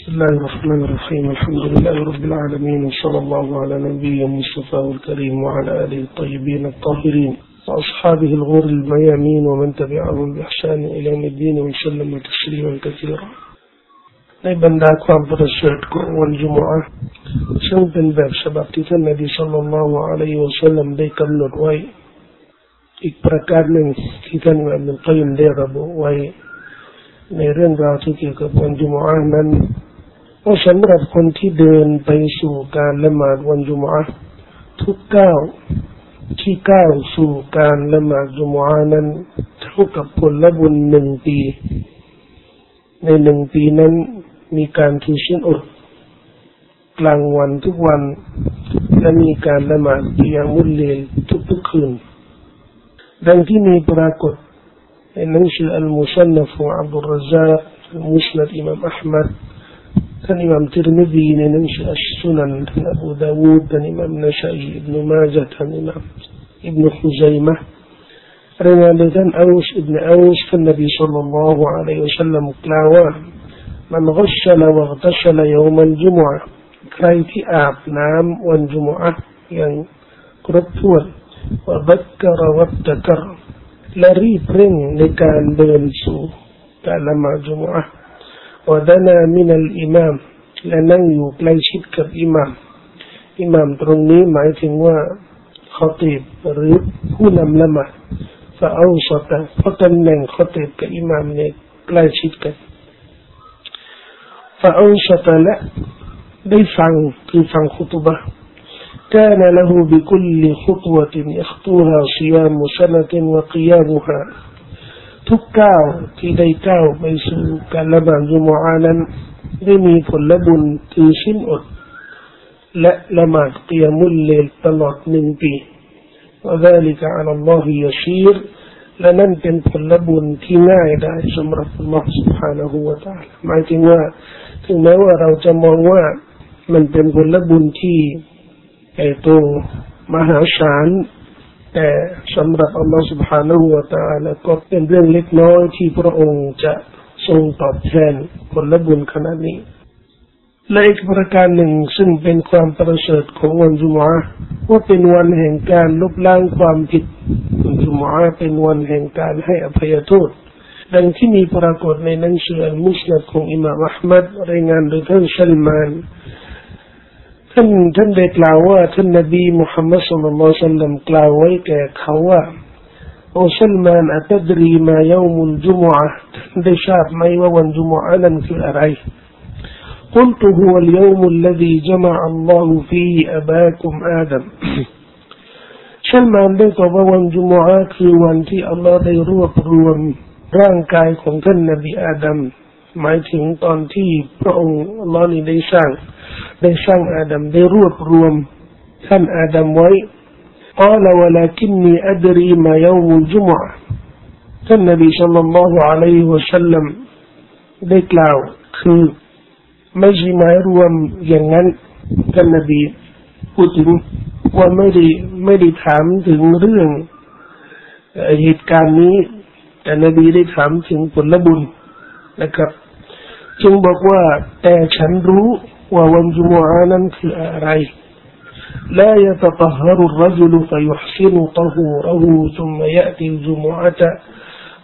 بسم الله الرحمن الرحيم الحمد لله رب العالمين وصلى الله على نبينا المصطفى الكريم وعلى آله الطيبين الطاهرين وأصحابه الغر الميامين ومن تبعهم بإحسان إلى يوم الدين وسلم تسليما كثيرا ในบรรดาความประเสริฐของวันจุมอะซึ่งเป็นแบบฉบับที่ท่านนบีสัลลัลลอฮุอะลัยฮิวะสัลลัมได้กำหนดไว้ อีกประการหนึ่งที่ท่านอัลลอฮฺกัยมได้ระบุไว้ในเรื่องราวที่เกี่ยวกับวันจุมอะนั้นว่า สำหรับคนที่เดินไปสู่การละหมาดวันจุมอะทุกก้าวที่ก้าวสู่การละหมาดจุมอะนั้นเท่ากับผลบุญหนึ่งปี ในหนึ่งปีนั้นมีการถือศีลอดกลางวันทุกวันและมีการละหมาดเกียมุลเลลทุกๆคืน ดังที่มีปรากฏในหนังสืออัลมุซันนฟของอับดุลรซาอัลมัดท่านอิมามติรมิดีในหนังสืออัลสุนันท่านอบูดาวูดท่านอิมามนัชัยอิบนุมาจท่านอิมามอิบนุฮุซัยมะรายงานโด ยท่านอูสอิบนุอูสท่านนบีสัลลัลลอฮุอะลัยฮิวะสัลลัมกล่าวว่า من غسل واغتسل يوم الجمعة ใครที่อาบน้ำวันจุมอะอย่างครบถ้วนวบักกรวัตกรและรีบเร่งในการเดินสู่การละหมาดจุมอะ วดนามินัลอิมามและนั่งอยู่ใกล้ชิดกับอิหมามอิหมามตรงนี้หมายถึงว่าขอตีบหรือผู้นำละหมาดฟาเอาสตะเพราะตำแหน่งขอตีบกับอิหมามเนี่ยใกล้ชิดกัน فأنشط له ได้ฟังคือฟังคุตบะ كان له بكل خطوة يخطوها صيام سنة وقيامها ทุกก้าวที่ได้ก้าวไปสู่การละหมาดจุมอานั้นได้มีผลบุญคือสิ้นอด และละหมาดกิยามุลเลลตลอดหนึ่งปี وذلك على الله يسير และนั่นเป็นผลบุญที่ง่ายได้สำหรับอัลลอฮฺ سبحانه และ تعالى หมายถึงว่าถึงแม้ว่าเราจะมองว่ามันเป็นผลบุญที่ใหญ่โตมหาศาล แต่สำหรับอัลลอฮฺ سبحانه และ تعالى ก็เป็นเรื่องเล็กน้อยที่พระองค์จะทรงตอบแทนผลบุญขนาดนี้และอีกประการหนึ่งซึ่งเป็นความประเสริฐของวันจุมาว่าเป็นวันแห่งการลบล้างความผิดวันจุมาเป็นวันแห่งการให้อภัยโทษดังที่มีปรากฏในหนังสือมุสลิมของอิมามอัลมัดรายงานโดยท่านชัลมาน ท่านท่านได้กล่าวว่าท่านนบีมุฮัมมัดสุลลัลสัลลัมกล่าวไว้แก่เขาว่าโอ้ซัลมานอัตดรีมายามุลจุมอะได้ทราบไหมว่าวันจุมอะนั้นคืออะไร قلت هو اليوم الذي جمع الله فيه أباكم آدم ฉันมานได้ตอบว่าวันจุมอะคือวันที่อัลลอฮ์ได้รวบรวมร่างกายของท่านนบีอาดัมหมายถึงตอนที่พระองค์อัลลอฮ์นี้ได้สร้าง ได้สร้างอาดัมได้รวบรวมท่านอาดัมไว้ قال ولكني أدري ما يوم الجمعة ท่านนบีสัลลัลลอฮุอะลัยฮิวะสัลลัมได้กล่าวคือไม่ใช่หมายรวมอย่างนั้นท่านนบีพูดถึงว่าไม่ได้ไม่ได้ถามถึงเรื่องเหตุการณ์นี้แต่นบีได้ถามถึงผลบุญนะครับจึงบอกว่าแต่ฉันรู้ ว่าวันจุมอานั้นคืออะไร لا يتطهر الرجل فيحسن طهوره ثم يأتي الجمعة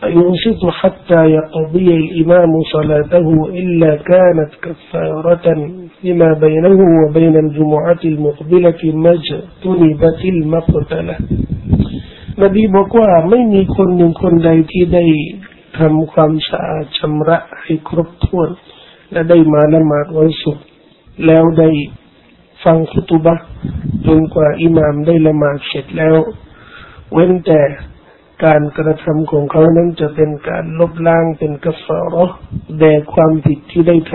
فينصت حتى يقضي الإمام صلاته إلا كانت كفارة لما بينه وبين الجمعة المقبلة ما اجتنبت المقتلة นบีบอกว่าไม่มีคนหนึ่งคนใดที่ได้ทำความสะอาดชำระให้ครบถ้วน และได้มาละหมาดวันศุกร์ แล้วได้ฟังคุตุบะจนกว่าอิหมามได้ละหมาดเสร็จแล้ว เว้นแต่การกระทำของเขานั้นจะเป็นการลบล้างเป็นกัฟารอแด่ความผิดที่ได้ท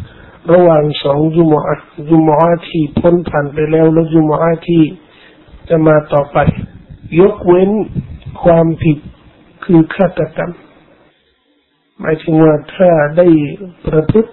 ำระหว่างสองจุมอะจุมอะที่พ้นผ่านไปแล้วและจุมอะที่จะมาต่อไป ยกเว้นความผิดคือฆาตกรรมหมายถึงว่าถ้าได้ประพฤติ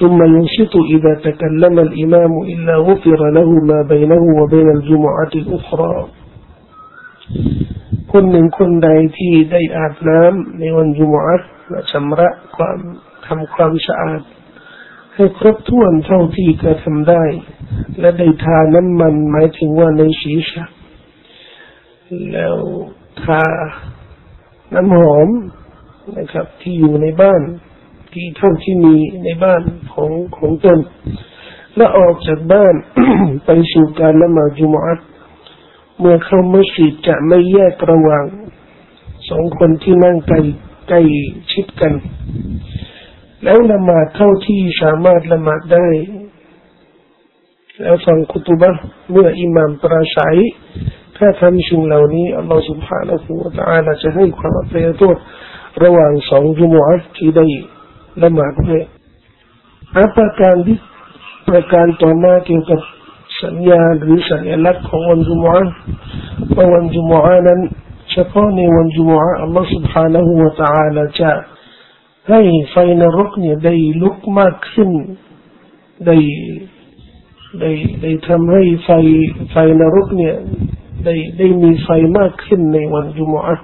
ثم ينصت إذا تكلم الإمام إلا غفر له ما بينه وبين الجمعة الأخرى คนหนึ่งคนใดที่ได้อาบน้ำในวันจุมอัและชำระความทำความสะอาด ให้ครบถ้วนเท่าที่กระทำได้ และได้ทาน้ำมันหมายถึงว่าในศีรษะแล้วทาน้ำหอมนะครับ ที่อยู่ในบ้าน ที่เท่าที่มีในบ้านของของตนและออกจากบ้าน ไปสู่การละหมาดจุมอัตเมื่อเข้ามัสยิดจะไม่แยกระหว่างสองคนที่นั่งใกล้ใกล้ชิดกัน แล้วละหมาดเท่าที่สามารถละหมาดได้ แล้วฟังคุตุบะเมื่ออิหมามปราสัย ถ้าทำชิ่งเหล่านี้อัลลอฮฺสุบฮานะฮูวะตะอาลาจะให้ความอภัยตัวระหว่างสองจุมอัตที่ได้ ละหมาดด้วยอาประการที่ประการต่อมาเกี่ยวกับสัญญาหรือสัญลักษณ์ของวันจุมอะว่าวันจุมอะนั้นเฉพาะในวันจุมอะอัลลอฮฺ سبحانه และ تعالى จะให้ไฟนรกเนี่ยได้ลุกมากขึ้นได้ได้ได้ทำให้ไฟไฟนรกเนี่ยได้ได้มีไฟมากขึ้นในวันจุมอะ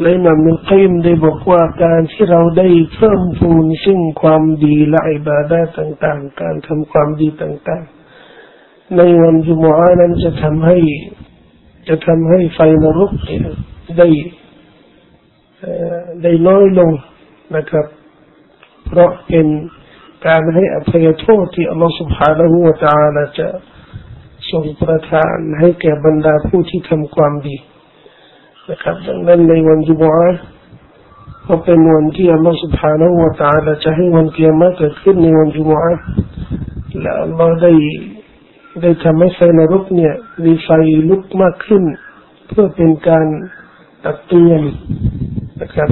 และนำมุกิมได้บอกว่าการที่เราได้เพิ่มพูนซึ่งความดีและอิบาดะต่างๆ การทำความดีต่างๆ ในวันจุมอานั้นจะทำให้ จะทำให้ไฟนรกได้ได้น้อยลงนะครับ เพราะเป็นการให้อภัยโทษที่อัลลอฮฺสุบฮานะฮูวะตาลาจะทรงประทานให้แก่บรรดาผู้ที่ทำความดี นะครับดังนั้นในวันจุมอาก็เป็นวันที่อัลลอฮฺ سبحانه และ تعالى จะให้วันเกียรติเกิดขึ้นในวันจุมอาและอัลลอฮฺได้ได้ทำให้ไฟนรกเนี่ยมีไฟลุกมากขึ้น เพื่อเป็นการตักเตือนนะครับ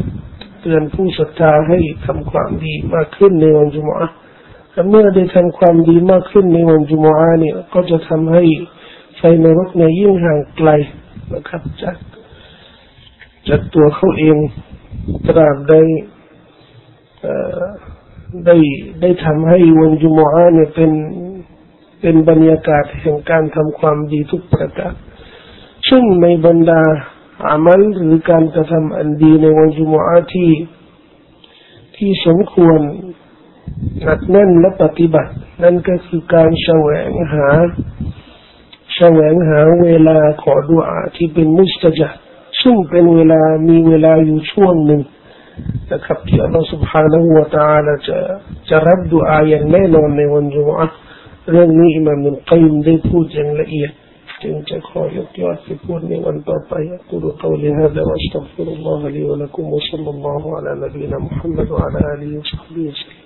เตือนผู้ศรัทธาให้ทำความดีมากขึ้นในวันจุมอะและเมื่อได้ทำความดีมากขึ้นในวันจุมอะเนี่ยก็จะทำให้ไฟนรกเนี่ยยิ่งห่างไกลนะครับจาก จากตัวเขาเองตราบใดได้ได้ทำให้วันจุมอะเนี่ยเป็นเป็นบรรยากาศแห่งการทำความดีทุกประการซึ่งในบรรดาอามัลหรือการกระทำอันดีในวันจุมอาที่ที่สมควรหนักแน่นและปฏิบัติ นั่นก็คือการแสวงหาแสวงหาเวลาขอดุอาที่เป็นมุสตจัด ซึ่งเป็นเวลามีเวลาอยู่ช่วงหนึ่งนะครับที่อัลลอฮฺ سبحانه และ تعالى จะจะรับดุอาอย่างแน่นอนในวันจุมอาเรื่องนี้อิมามนุลกัยมได้พูดอย่างละเอียดจึงจะขอยกยอดไปพูดในวันต่อไป أقول قولي هذا وأستغفر الله لي ولكم وصلى الله على نبينا محمد وعلى آله وصحبه وسلم